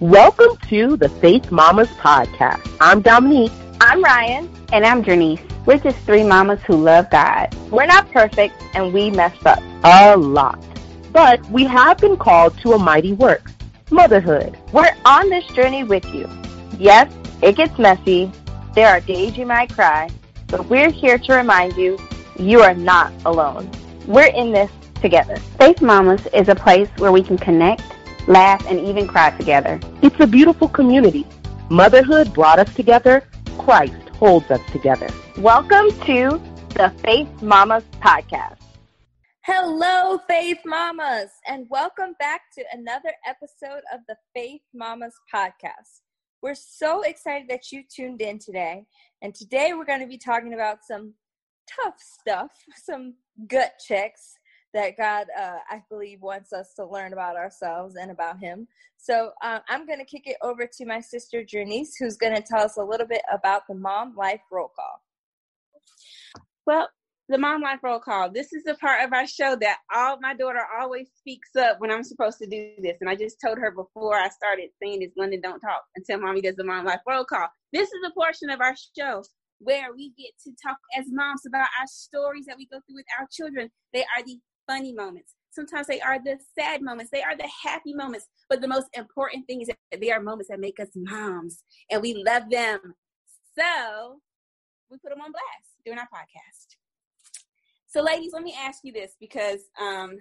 Welcome to the Faith Mamas Podcast. I'm Dominique. I'm Ryan. And I'm Janice. We're just three mamas who love God. We're not perfect and we messed up. A lot. But we have been called to a mighty work motherhood. We're on this journey with you. Yes, it gets messy. There are days you might cry. But we're here to remind you you are not alone. We're in this together. Faith Mamas is a place where we can connect, laugh, and even cry together. It's a beautiful community. Motherhood brought us together. Christ holds us together. Welcome to the Faith Mamas Podcast. Hello, Faith Mamas, and welcome back to another episode of the Faith Mamas Podcast. We're so excited that you tuned in today, and today we're going to be talking about some tough stuff, some gut checks that God, uh, I believe, wants us to learn about ourselves and about Him. So uh, I'm going to kick it over to my sister Janice, who's going to tell us a little bit about the Mom Life Roll Call. Well, the Mom Life Roll Call. This is the part of our show that all my daughter always speaks up when I'm supposed to do this. And I just told her before I started saying this, London don't talk until mommy does the Mom Life Roll Call. This is a portion of our show where we get to talk as moms about our stories that we go through with our children. They are the funny moments. Sometimes they are the sad moments. They are the happy moments. But the most important thing is that they are moments that make us moms and we love them. So we put them on blast during our podcast. So, ladies, let me ask you this because um,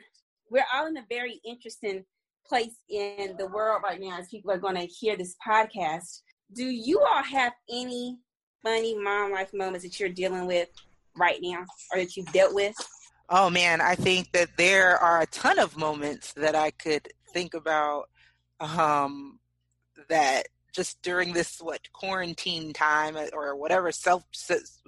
we're all in a very interesting place in the world right now as people are going to hear this podcast. Do you all have any funny mom life moments that you're dealing with right now or that you've dealt with? Oh man, I think that there are a ton of moments that I could think about um, that just during this what quarantine time uh, or whatever self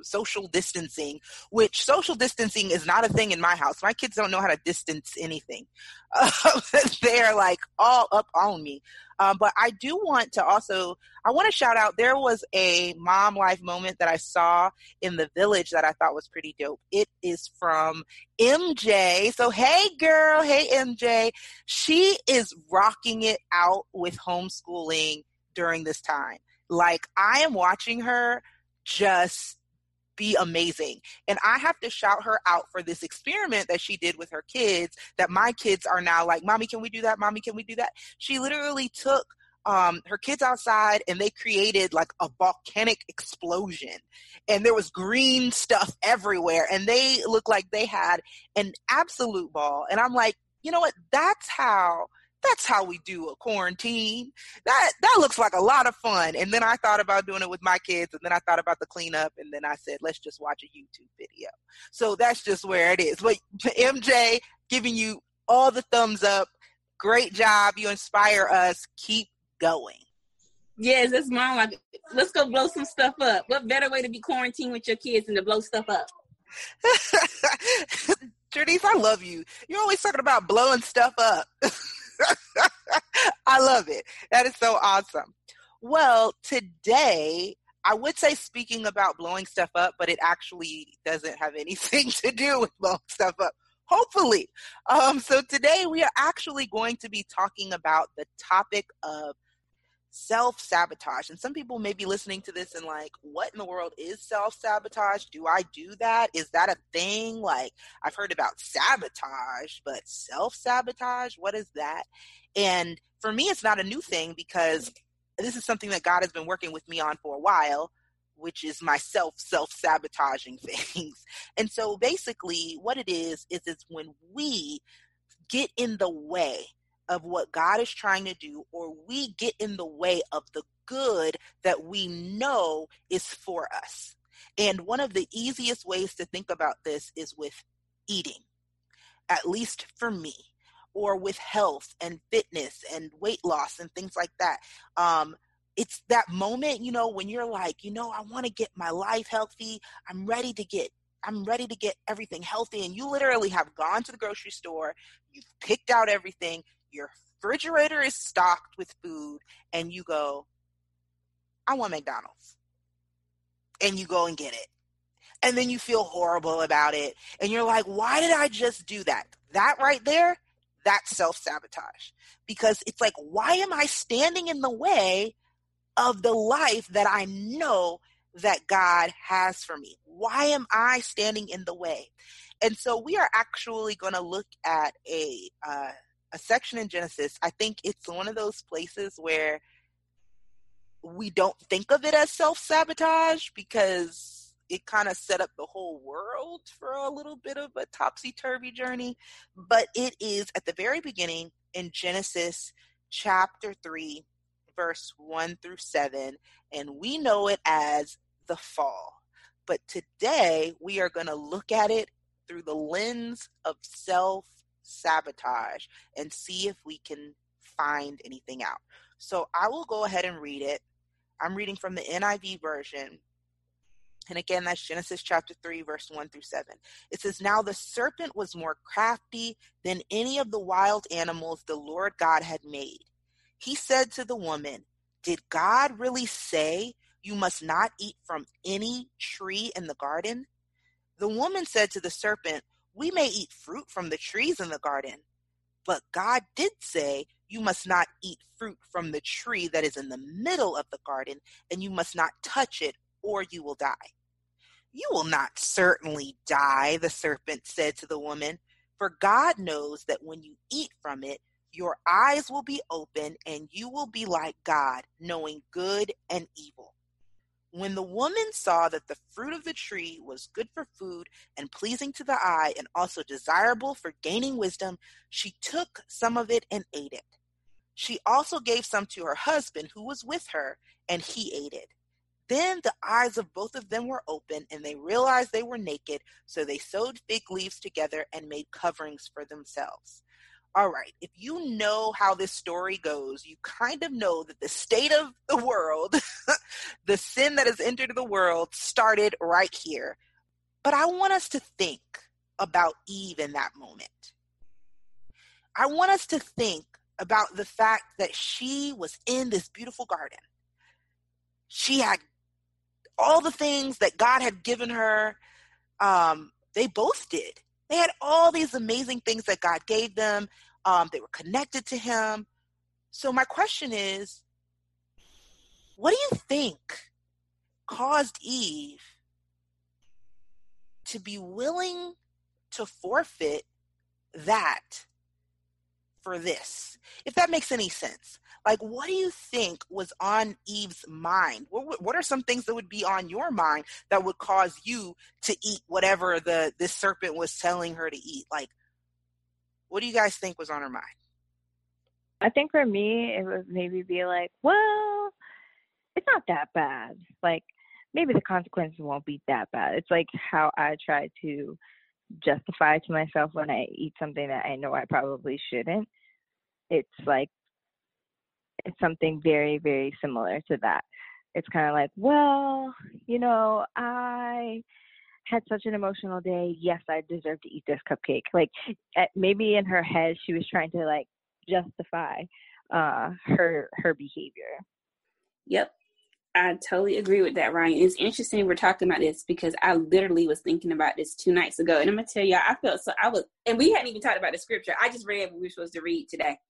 social distancing which social distancing is not a thing in my house. My kids don't know how to distance anything. Uh, they're like all up on me. Um, but i do want to also i want to shout out there was a mom life moment that i saw in the village that i thought was pretty dope. It is from mj so hey girl. Hey mj she is rocking it out with homeschooling during this time. Like I am watching her just be amazing. And I have to shout her out for this experiment that she did with her kids that my kids are now like, Mommy, can we do that? Mommy, can we do that? She literally took um, her kids outside and they created like a volcanic explosion and there was green stuff everywhere and they looked like they had an absolute ball. And I'm like, you know what? That's how that's how we do a quarantine. That that looks like a lot of fun. And then I thought about doing it with my kids, and then I thought about the cleanup, and then I said, let's just watch a YouTube video. So that's just where it is. But MJ giving you all the thumbs up. Great job. You inspire us. Keep going. Yes, that's my life. Let's go blow some stuff up. What better way to be quarantined with your kids than to blow stuff up? Janice, I love you. You're always talking about blowing stuff up. I love it. That is so awesome. Well, today I would say speaking about blowing stuff up, but it actually doesn't have anything to do with blowing stuff up. Hopefully. Um, so today we are actually going to be talking about the topic of self sabotage. And some people may be listening to this and like, what in the world is self sabotage? Do I do that? Is that a thing? Like, I've heard about sabotage, but self sabotage, what is that? And for me, it's not a new thing because this is something that God has been working with me on for a while. Which is myself self sabotaging things. And so basically, what it is, is it's when we get in the way of what God is trying to do, or we get in the way of the good that we know is for us. And one of the easiest ways to think about this is with eating, at least for me, or with health and fitness and weight loss and things like that. Um, it's that moment, you know, when you're like, you know, I want to get my life healthy. I'm ready to get I'm ready to get everything healthy. And you literally have gone to the grocery store, you've picked out everything, your refrigerator is stocked with food and you go, I want McDonald's. And you go and get it. And then you feel horrible about it. And you're like, why did I just do that? That right there, that's self sabotage because it's like, why am I standing in the way of the life that I know that God has for me? Why am I standing in the way? And so we are actually going to look at a uh, a section in Genesis. I think it's one of those places where we don't think of it as self sabotage because it kind of set up the whole world for a little bit of a topsy turvy journey. But it is at the very beginning in Genesis chapter 3, verse 1 through 7, and we know it as the fall. But today we are going to look at it through the lens of self sabotage and see if we can find anything out. So I will go ahead and read it. I'm reading from the NIV version. And again, that's Genesis chapter 3, verse 1 through 7. It says, Now the serpent was more crafty than any of the wild animals the Lord God had made. He said to the woman, Did God really say you must not eat from any tree in the garden? The woman said to the serpent, We may eat fruit from the trees in the garden, but God did say, You must not eat fruit from the tree that is in the middle of the garden, and you must not touch it, or you will die. You will not certainly die, the serpent said to the woman, for God knows that when you eat from it, your eyes will be open and you will be like God, knowing good and evil. When the woman saw that the fruit of the tree was good for food and pleasing to the eye and also desirable for gaining wisdom, she took some of it and ate it. She also gave some to her husband who was with her, and he ate it. Then the eyes of both of them were open, and they realized they were naked, so they sewed fig leaves together and made coverings for themselves all right, if you know how this story goes, you kind of know that the state of the world, the sin that has entered the world, started right here. But I want us to think about Eve in that moment. I want us to think about the fact that she was in this beautiful garden. She had all the things that God had given her. Um, they both did. They had all these amazing things that God gave them. Um, they were connected to Him. So, my question is what do you think caused Eve to be willing to forfeit that for this? If that makes any sense. Like, what do you think was on Eve's mind? What, what are some things that would be on your mind that would cause you to eat whatever the this serpent was telling her to eat? Like, what do you guys think was on her mind? I think for me, it would maybe be like, well, it's not that bad. Like, maybe the consequences won't be that bad. It's like how I try to justify to myself when I eat something that I know I probably shouldn't. It's like it's something very, very similar to that. It's kind of like, well, you know, I had such an emotional day. Yes, I deserve to eat this cupcake. Like maybe in her head, she was trying to like justify uh, her her behavior. Yep, I totally agree with that, Ryan. It's interesting we're talking about this because I literally was thinking about this two nights ago, and I'm gonna tell y'all, I felt so. I was, and we hadn't even talked about the scripture. I just read what we were supposed to read today.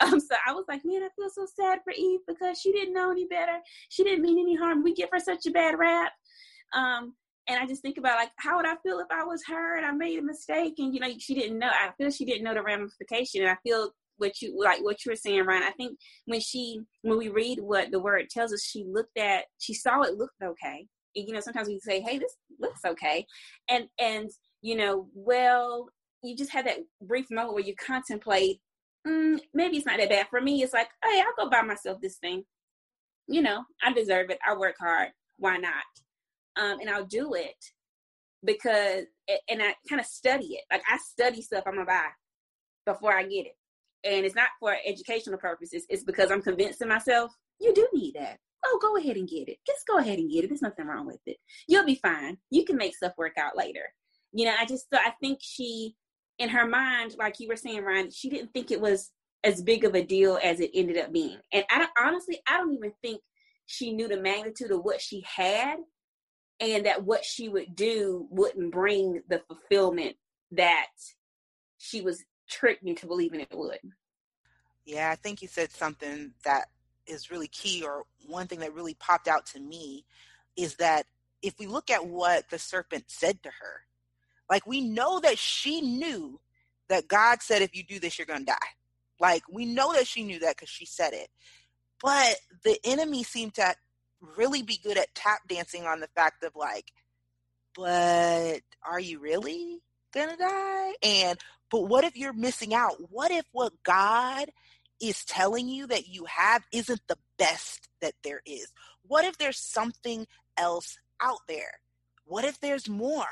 Um, so I was like, man, I feel so sad for Eve because she didn't know any better. She didn't mean any harm. We give her such a bad rap. Um, and I just think about like, how would I feel if I was her and I made a mistake and you know she didn't know. I feel she didn't know the ramification. And I feel what you like what you were saying, Ryan. I think when she when we read what the word tells us, she looked at she saw it looked okay. And, you know, sometimes we say, hey, this looks okay, and and you know, well, you just had that brief moment where you contemplate mm, maybe it's not that bad. For me, it's like, hey, I'll go buy myself this thing. You know, I deserve it. I work hard. Why not? Um, and I'll do it because, and I kind of study it. Like I study stuff I'm gonna buy before I get it, and it's not for educational purposes. It's because I'm convincing myself you do need that. Oh, go ahead and get it. Just go ahead and get it. There's nothing wrong with it. You'll be fine. You can make stuff work out later. You know, I just I think she in her mind, like you were saying, Ryan, she didn't think it was as big of a deal as it ended up being. And I honestly, I don't even think she knew the magnitude of what she had and that what she would do wouldn't bring the fulfillment that she was tricked me to believing it would. Yeah, I think you said something that is really key, or one thing that really popped out to me is that if we look at what the serpent said to her, like we know that she knew that God said, if you do this, you're going to die. Like we know that she knew that because she said it. But the enemy seemed to really be good at tap dancing on the fact of like, but are you really gonna die? And but what if you're missing out? What if what God is telling you that you have isn't the best that there is? What if there's something else out there? What if there's more?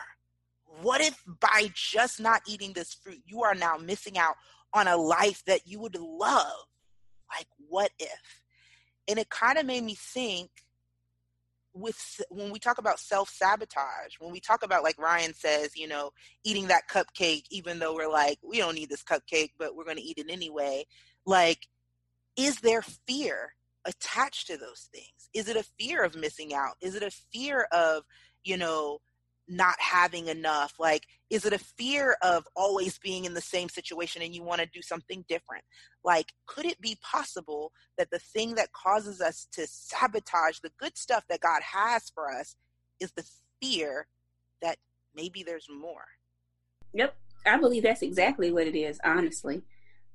What if by just not eating this fruit, you are now missing out on a life that you would love? Like, what if? And it kind of made me think with when we talk about self sabotage, when we talk about like Ryan says, you know, eating that cupcake, even though we're like, we don't need this cupcake, but we're going to eat it anyway. Like, is there fear attached to those things? Is it a fear of missing out? Is it a fear of, you know, not having enough? Like, is it a fear of always being in the same situation and you want to do something different? Like, could it be possible that the thing that causes us to sabotage the good stuff that God has for us is the fear that maybe there's more? Yep. I believe that's exactly what it is, honestly.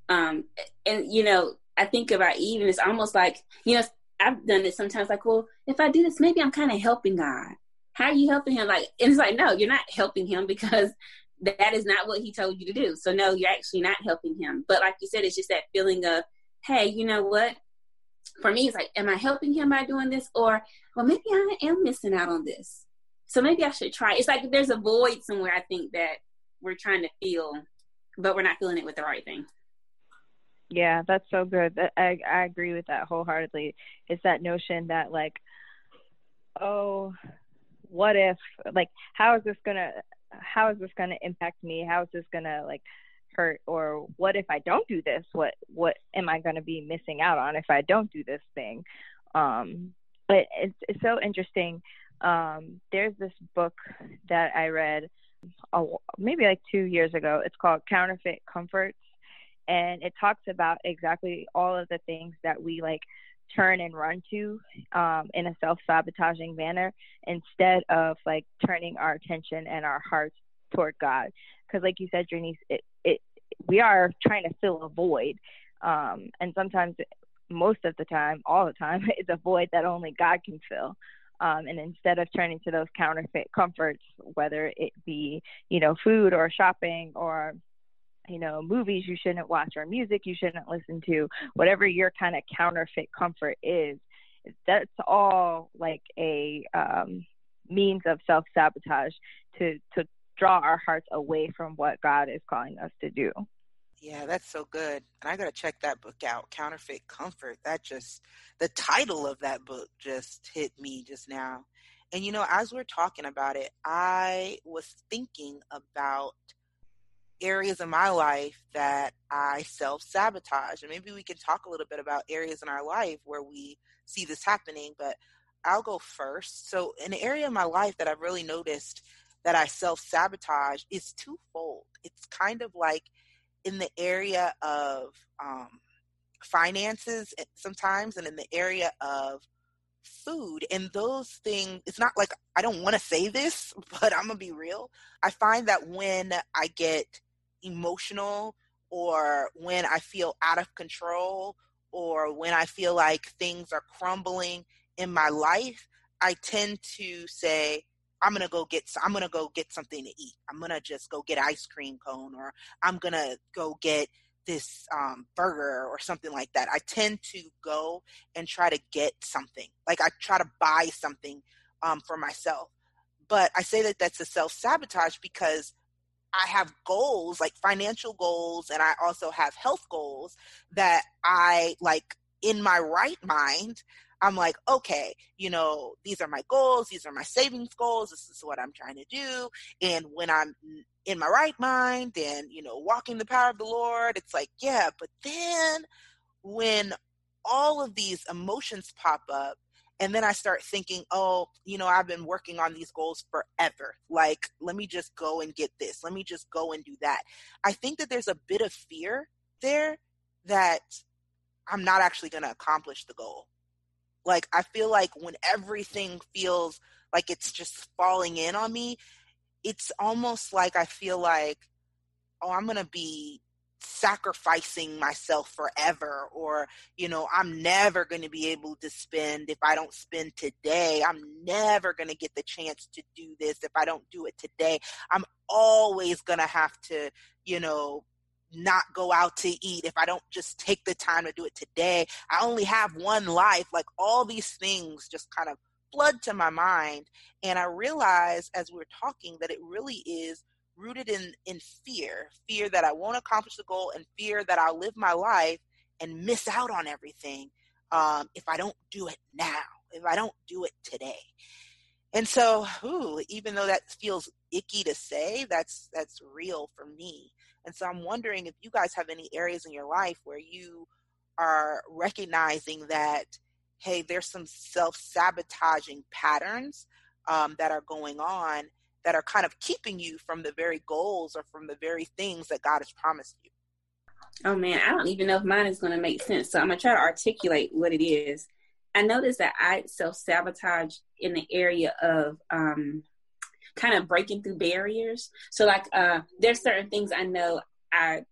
Um, and, you know, I think about Eve, and it's almost like, you know, I've done it sometimes like, well, if I do this, maybe I'm kind of helping God how are you helping him? Like, and it's like, no, you're not helping him because that is not what he told you to do. So no, you're actually not helping him. But like you said, it's just that feeling of, hey, you know what? For me, it's like, am I helping him by doing this? Or, well, maybe I am missing out on this. So maybe I should try. It's like there's a void somewhere I think that we're trying to feel, but we're not feeling it with the right thing. Yeah, that's so good. I I agree with that wholeheartedly. It's that notion that like, oh, what if like how is this gonna how is this gonna impact me? How is this gonna like hurt? Or what if i don't do this? What what am i gonna be missing out on if i don't do this thing? Um but it's, it's so interesting. Um there's this book that i read oh, maybe like two years ago. It's called counterfeit comforts and it talks about exactly all of the things that we like turn and run to um, in a self-sabotaging manner instead of like turning our attention and our hearts toward God. Because, like you said, Janice, it, it we are trying to fill a void, um, and sometimes, most of the time, all the time, it's a void that only God can fill. Um, and instead of turning to those counterfeit comforts, whether it be you know food or shopping or you know, movies you shouldn't watch or music you shouldn't listen to, whatever your kind of counterfeit comfort is, that's all like a um, means of self sabotage to to draw our hearts away from what God is calling us to do. Yeah, that's so good. And I got to check that book out, Counterfeit Comfort. That just, the title of that book just hit me just now. And you know, as we're talking about it, I was thinking about areas in my life that I self sabotage. And maybe we can talk a little bit about areas in our life where we see this happening, but I'll go first. So, an area in my life that I've really noticed that I self sabotage is twofold. It's kind of like in the area of um, finances eh, sometimes, and in the area of food and those things it's not like i don't want to say this but i'm gonna be real i find that when i get emotional or when I feel out of control or when I feel like things are crumbling in my life, I tend to say, I'm gonna go get I'm gonna go get something to eat. I'm gonna just go get ice cream cone or I'm gonna go get this um, burger or something like that. I tend to go and try to get something. Like I try to buy something um, for myself. But I say that that's a self sabotage because I have goals, like financial goals, and I also have health goals that I like in my right mind. I'm like, okay, you know, these are my goals, these are my savings goals, this is what I'm trying to do. And when I'm in my right mind and, you know, walking the power of the Lord, it's like, yeah, but then when all of these emotions pop up and then I start thinking, oh, you know, I've been working on these goals forever. Like, let me just go and get this. Let me just go and do that. I think that there's a bit of fear there that I'm not actually going to accomplish the goal. Like, I feel like when everything feels like it's just falling in on me, it's almost like I feel like, oh, I'm going to be sacrificing myself forever or you know i'm never going to be able to spend if i don't spend today. I'm never going to get the chance to do this if i don't do it today. I'm always going to have to you know not go out to eat if i don't just take the time to do it today. I only have one life. Like all these things just kind of flood to my mind and i realize as we we're talking that it really is rooted in in fear fear that i won't accomplish the goal and fear that i'll live my life and miss out on everything um, if i don't do it now if i don't do it today. And so ooh, even though that feels icky to say that's that's real for me. And so i'm wondering if you guys have any areas in your life where you are recognizing that hey there's some self-sabotaging patterns um, that are going on that are kind of keeping you from the very goals or from the very things that God has promised you? Oh man, I don't even know if mine is going to make sense. So I'm going to try to articulate what it is. I noticed that I self sabotage in the area of um, kind of breaking through barriers. So, like, uh, there's certain things I know I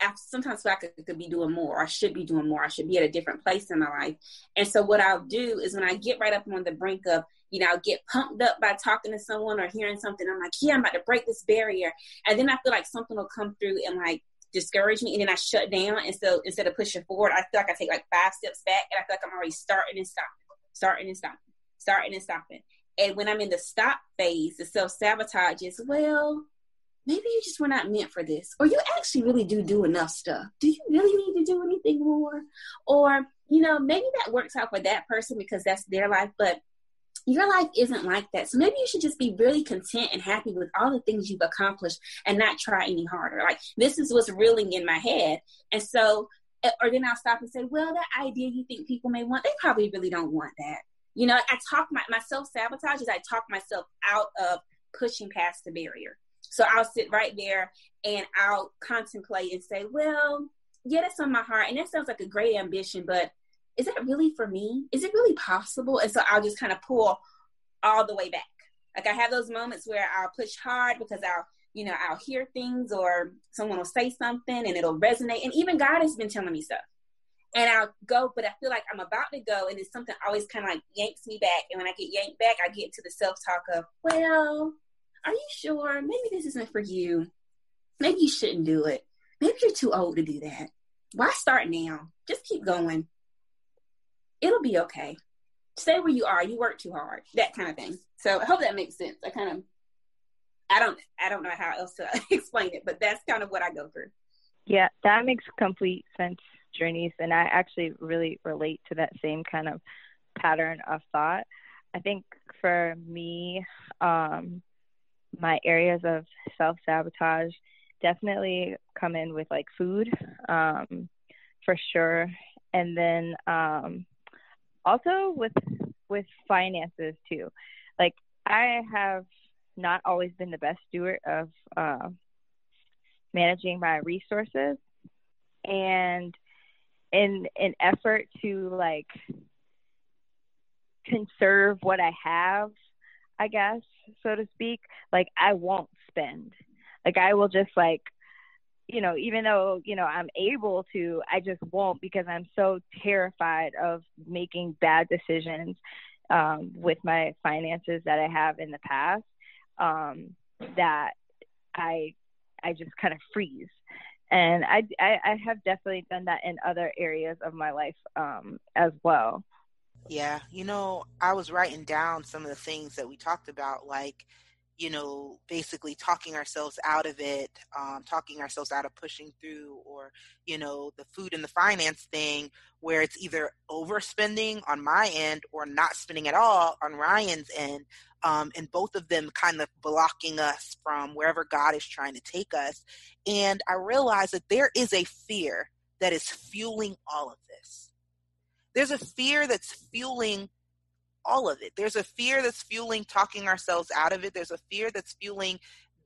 I sometimes feel like I could be doing more. I should be doing more. I should be at a different place in my life. And so what I'll do is when I get right up on the brink of, you know, get pumped up by talking to someone or hearing something. I'm like, yeah, I'm about to break this barrier. And then I feel like something will come through and like discourage me. And then I shut down. And so instead of pushing forward, I feel like I take like five steps back and I feel like I'm already starting and stopping, starting and stopping, starting and stopping. And when I'm in the stop phase, the self sabotage is, well, maybe you just were not meant for this or you actually really do do enough stuff do you really need to do anything more or you know maybe that works out for that person because that's their life but your life isn't like that. So maybe you should just be really content and happy with all the things you've accomplished and not try any harder. Like this is what's reeling in my head. And so eh, or then i'll stop and say well that idea you think people may want they probably really don't want that. You know i talk my, my self-sabotage is i talk myself out of pushing past the barrier. So I'll sit right there and I'll contemplate and say, well, yeah, that's on my heart. And that sounds like a great ambition, but is that really for me? Is it really possible? And so I'll just kind of pull all the way back. Like I have those moments where I'll push hard because I'll, you know, I'll hear things or someone will say something and it'll resonate. And even God has been telling me stuff. And I'll go, but I feel like I'm about to go, and it's something always kind of like yanks me back. And when I get yanked back, I get to the self talk of, well, are you sure? Maybe this isn't for you. Maybe you shouldn't do it. Maybe you're too old to do that. Why start now? Just keep going. It'll be okay. Stay where you are. You work too hard. That kind of thing. So I hope that makes sense. I kind of I don't I don't know how else to explain it, but that's kind of what I go through. Yeah, that makes complete sense, Janice, and I actually really relate to that same kind of pattern of thought. I think for me, um, my areas of self sabotage definitely come in with like food um, for sure and then um, also with with finances too like i have not always been the best steward of uh, managing my resources and in an effort to like conserve what i have I guess, so to speak, like I won't spend. Like I will just like you know, even though, you know, I'm able to, I just won't because I'm so terrified of making bad decisions um, with my finances that I have in the past um, that I I just kind of freeze. And I, I, I have definitely done that in other areas of my life um, as well. Yeah, you know, I was writing down some of the things that we talked about, like, you know, basically talking ourselves out of it, um, talking ourselves out of pushing through, or, you know, the food and the finance thing, where it's either overspending on my end or not spending at all on Ryan's end. Um, and both of them kind of blocking us from wherever God is trying to take us. And I realized that there is a fear that is fueling all of this there's a fear that's fueling all of it. There's a fear that's fueling talking ourselves out of it. There's a fear that's fueling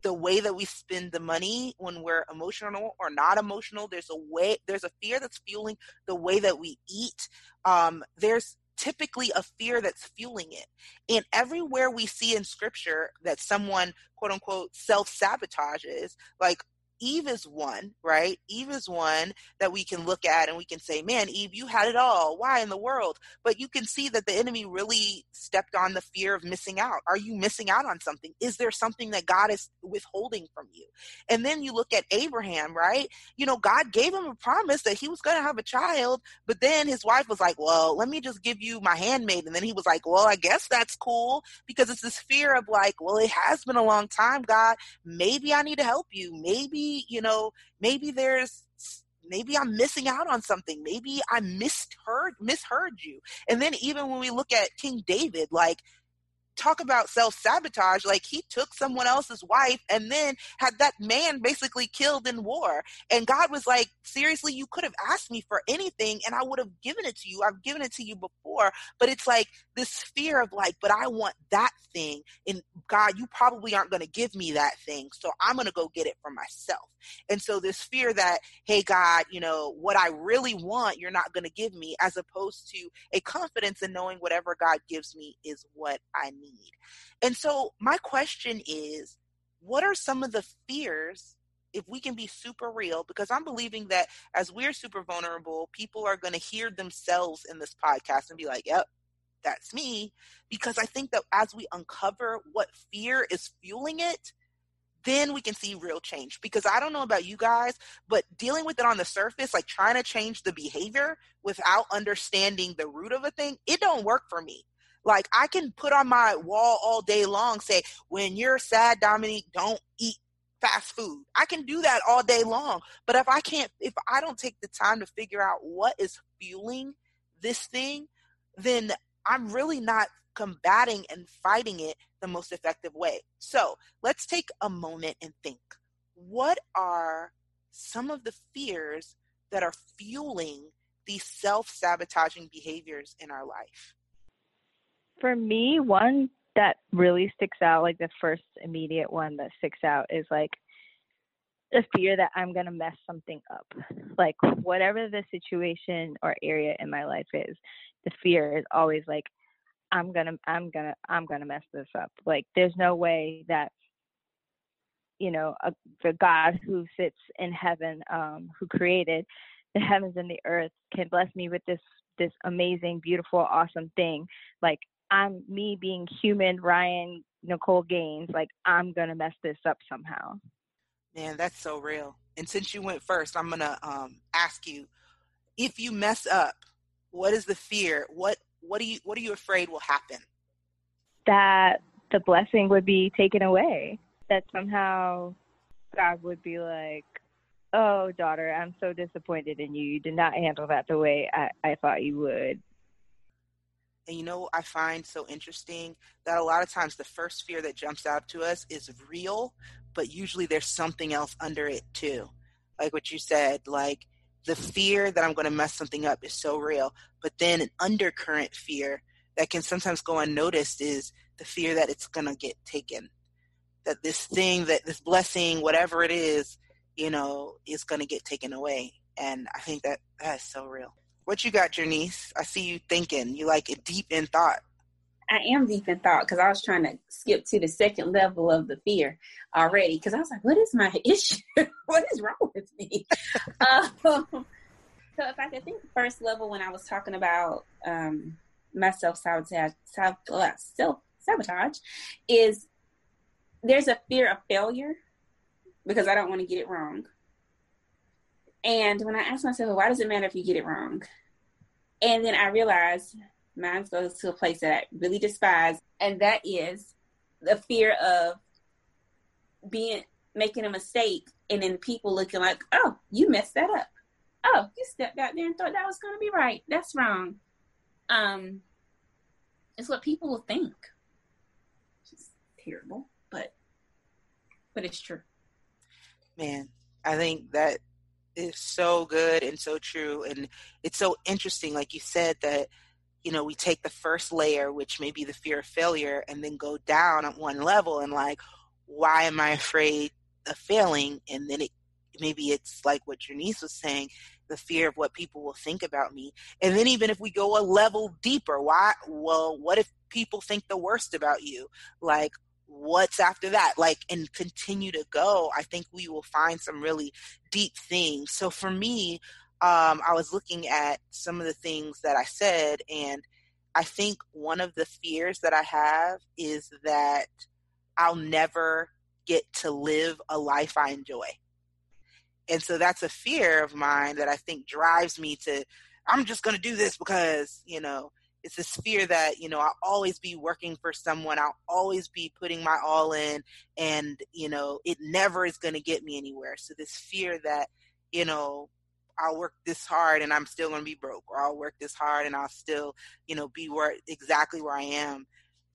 the way that we spend the money when we're emotional or not emotional. There's a way, there's a fear that's fueling the way that we eat. Um, there's typically a fear that's fueling it. And everywhere we see in scripture that someone, quote unquote, self sabotages, like Eve is one, right? Eve is one that we can look at and we can say, man, Eve, you had it all. Why in the world? But you can see that the enemy really stepped on the fear of missing out. Are you missing out on something? Is there something that God is withholding from you? And then you look at Abraham, right? You know, God gave him a promise that he was going to have a child, but then his wife was like, well, let me just give you my handmaid. And then he was like, well, I guess that's cool because it's this fear of like, well, it has been a long time, God. Maybe I need to help you. Maybe you know, maybe there's maybe I'm missing out on something. Maybe I misheard misheard you. And then even when we look at King David, like talk about self sabotage. Like he took someone else's wife and then had that man basically killed in war. And God was like, seriously, you could have asked me for anything and I would have given it to you. I've given it to you before. But it's like this fear of like, but I want that thing. And God, you probably aren't going to give me that thing. So I'm going to go get it for myself. And so this fear that, hey, God, you know, what I really want, you're not going to give me, as opposed to a confidence in knowing whatever God gives me is what I need. And so my question is, what are some of the fears if we can be super real because i'm believing that as we're super vulnerable people are going to hear themselves in this podcast and be like yep that's me because i think that as we uncover what fear is fueling it then we can see real change. Because I don't know about you guys, but dealing with it on the surface, like trying to change the behavior without understanding the root of a thing, it don't work for me. Like I can put on my wall all day long, say, when you're sad, Dominique, don't eat fast food. I can do that all day long. But if I can't, if I don't take the time to figure out what is fueling this thing, then I'm really not combating and fighting it the most effective way. So let's take a moment and think what are some of the fears that are fueling these self sabotaging behaviors in our life? For me, one that really sticks out, like the first immediate one that sticks out, is like the fear that I'm going to mess something up. Like, whatever the situation or area in my life is, the fear is always like, I'm gonna I'm gonna I'm gonna mess this up. Like there's no way that you know a, the God who sits in heaven, um, who created the heavens and the earth, can bless me with this this amazing, beautiful, awesome thing. Like I'm me being human, Ryan Nicole Gaines. Like I'm gonna mess this up somehow. Man, that's so real. And since you went first, I'm gonna um, ask you if you mess up. What is the fear? What what are you what are you afraid will happen? That the blessing would be taken away. That somehow God would be like, "Oh, daughter, I'm so disappointed in you. You did not handle that the way I, I thought you would." And you know, I find so interesting that a lot of times the first fear that jumps out to us is real, but usually there's something else under it too. Like what you said, like the fear that I'm going to mess something up is so real. But then an undercurrent fear that can sometimes go unnoticed is the fear that it's going to get taken. That this thing, that this blessing, whatever it is, you know, is going to get taken away. And I think that that is so real. What you got, Janice? I see you thinking. You like deep in thought. I am deep in thought because I was trying to skip to the second level of the fear already because I was like, what is my issue? what is wrong with me? um, so if I could think first level when I was talking about um, my self sabotage, self sabotage, is there's a fear of failure because I don't want to get it wrong. And when I ask myself, why does it matter if you get it wrong? And then I realized mine goes to a place that I really despise, and that is the fear of being making a mistake and then people looking like, oh, you messed that up. Oh, you stepped out there and thought that was going to be right. That's wrong. Um, it's what people will think. It's terrible, but but it's true. Man, I think that is so good and so true, and it's so interesting. Like you said, that you know, we take the first layer, which may be the fear of failure, and then go down at one level and like, why am I afraid of failing? And then it maybe it's like what Janice was saying, the fear of what people will think about me. And then even if we go a level deeper, why well, what if people think the worst about you? Like what's after that? Like and continue to go. I think we will find some really deep things. So for me, um, I was looking at some of the things that I said, and I think one of the fears that I have is that I'll never get to live a life I enjoy. And so that's a fear of mine that I think drives me to, I'm just going to do this because, you know, it's this fear that, you know, I'll always be working for someone. I'll always be putting my all in and, you know, it never is going to get me anywhere. So this fear that, you know, I'll work this hard and I'm still going to be broke, or I'll work this hard and I'll still, you know, be where exactly where I am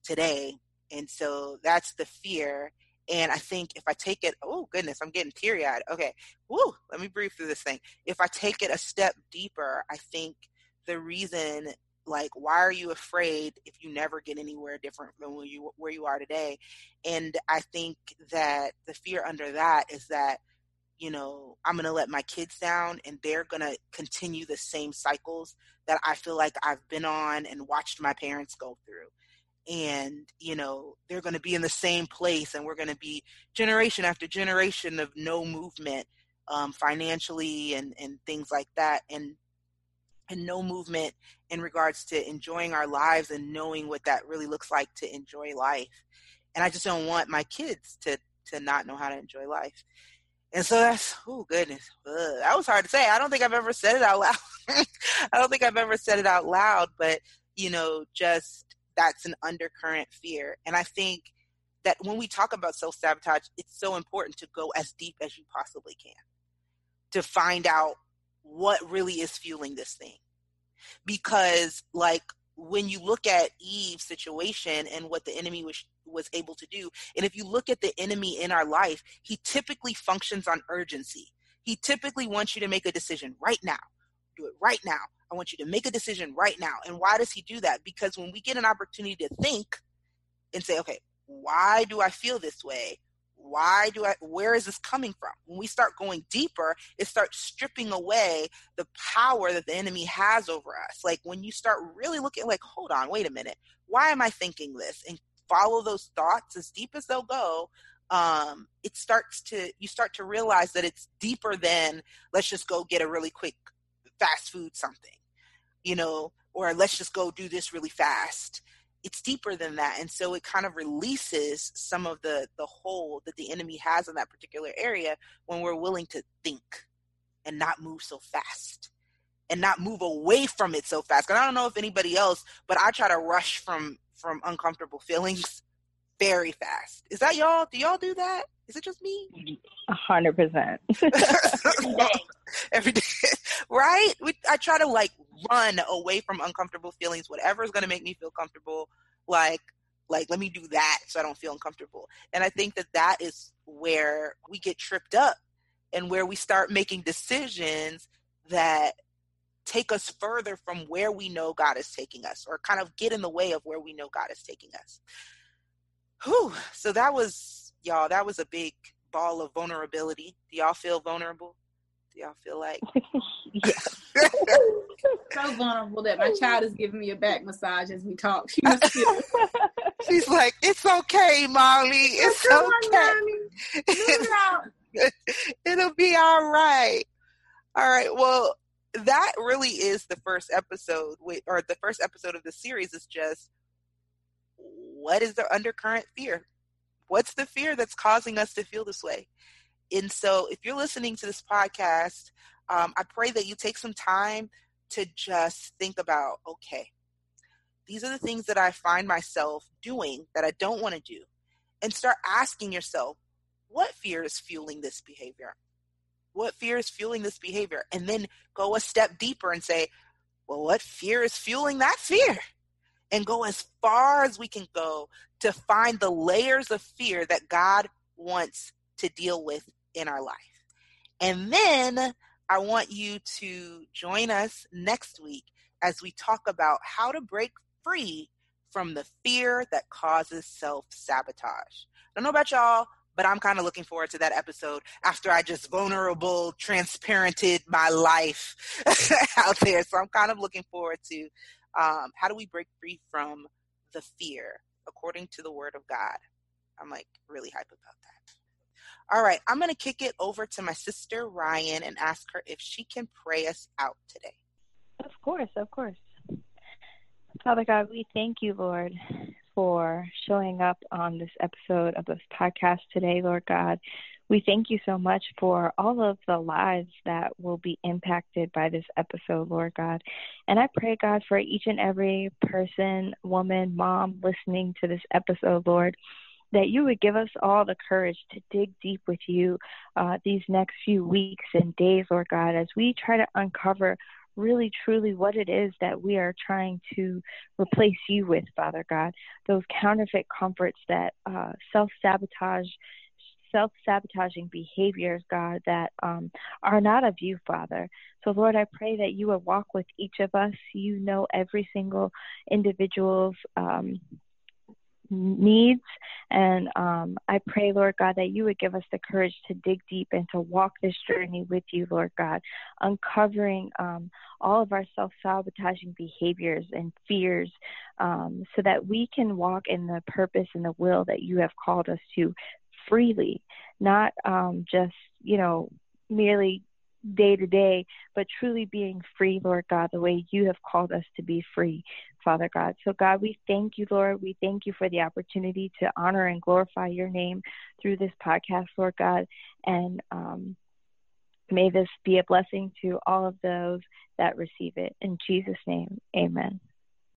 today. And so that's the fear. And I think if I take it, oh goodness, I'm getting teary eyed. Okay, woo, let me breathe through this thing. If I take it a step deeper, I think the reason, like, why are you afraid if you never get anywhere different than where you where you are today? And I think that the fear under that is that you know, I'm going to let my kids down and they're going to continue the same cycles that I feel like I've been on and watched my parents go through. And, you know, they're going to be in the same place and we're going to be generation after generation of no movement um, financially and, and things like that. And, and no movement in regards to enjoying our lives and knowing what that really looks like to enjoy life. And I just don't want my kids to, to not know how to enjoy life. And so that's oh goodness, Ugh, that was hard to say. I don't think I've ever said it out loud. I don't think I've ever said it out loud, but you know, just that's an undercurrent fear. And I think that when we talk about self sabotage, it's so important to go as deep as you possibly can to find out what really is fueling this thing. Because, like, when you look at Eve's situation and what the enemy was was able to do. And if you look at the enemy in our life, he typically functions on urgency. He typically wants you to make a decision right now. Do it right now. I want you to make a decision right now. And why does he do that? Because when we get an opportunity to think and say, okay, why do I feel this way? Why do I, where is this coming from? When we start going deeper, it starts stripping away the power that the enemy has over us. Like when you start really looking, like, hold on, wait a minute, why am I thinking this? And follow those thoughts as deep as they'll go, um, it starts to you start to realize that it's deeper than let's just go get a really quick fast food something, you know, or let's just go do this really fast. It's deeper than that, and so it kind of releases some of the the hold that the enemy has in that particular area when we're willing to think and not move so fast and not move away from it so fast. Because I don't know if anybody else, but I try to rush from from uncomfortable feelings very fast. Is that y'all? Do y'all do that? Is it just me? A hundred percent. Every day, right? We, I try to like run away from uncomfortable feelings. Whatever is going to make me feel comfortable, like like let me do that so I don't feel uncomfortable. And I think that that is where we get tripped up, and where we start making decisions that take us further from where we know God is taking us or kind of get in the way of where we know God is taking us. Whew. So that was, y'all, that was a big ball of vulnerability. Do y'all feel vulnerable? Do y'all feel like? so vulnerable that my child is giving me a back massage as we talk. She She's like, it's okay, Molly. It's okay. It'll be all right. All right. Well, that really is the first episode or the first episode of the series is just what is the undercurrent fear? What's the fear that's causing us to feel this way? And so if you're listening to this podcast um, i pray that you take some time to just think about okay these are the things that i find myself doing that i don't want to do and start asking yourself what fear is fueling this behavior? What fear is fueling this behavior? And then go a step deeper and say well what fear is fueling that fear and go as far as we can go to find the layers of fear that god wants to deal with in our life and then i want you to join us next week as we talk about how to break free from the fear that causes self sabotage. I don't know about y'all, but I'm kind of looking forward to that episode after I just vulnerable, transparented my life out there. So I'm kind of looking forward to um, how do we break free from the fear according to the word of God. I'm like really hype about that. All right, I'm going to kick it over to my sister Ryan and ask her if she can pray us out today. Of course, of course. Father God, we thank you, Lord, for showing up on this episode of this podcast today, Lord God. We thank you so much for all of the lives that will be impacted by this episode, Lord God. And I pray, God, for each and every person, woman, mom listening to this episode, Lord that you would give us all the courage to dig deep with you uh, these next few weeks and days, Lord God, as we try to uncover really truly what it is that we are trying to replace you with, Father God. Those counterfeit comforts that uh, self sabotage, self sabotaging behaviors, God, that um, are not of you, Father. So, Lord, I pray that you would walk with each of us. You know every single individual's. Um, needs. And um, I pray, Lord God, that you would give us the courage to dig deep and to walk this journey with you, Lord God, uncovering um, all of our self sabotaging behaviors and fears um, so that we can walk in the purpose and the will that you have called us to freely, not um, just, you know, merely day to day, but truly being free, Lord God, the way you have called us to be free. Father God. So, God, we thank you, Lord. We thank you for the opportunity to honor and glorify your name through this podcast, Lord God. And um, may this be a blessing to all of those that receive it. In Jesus' name, amen.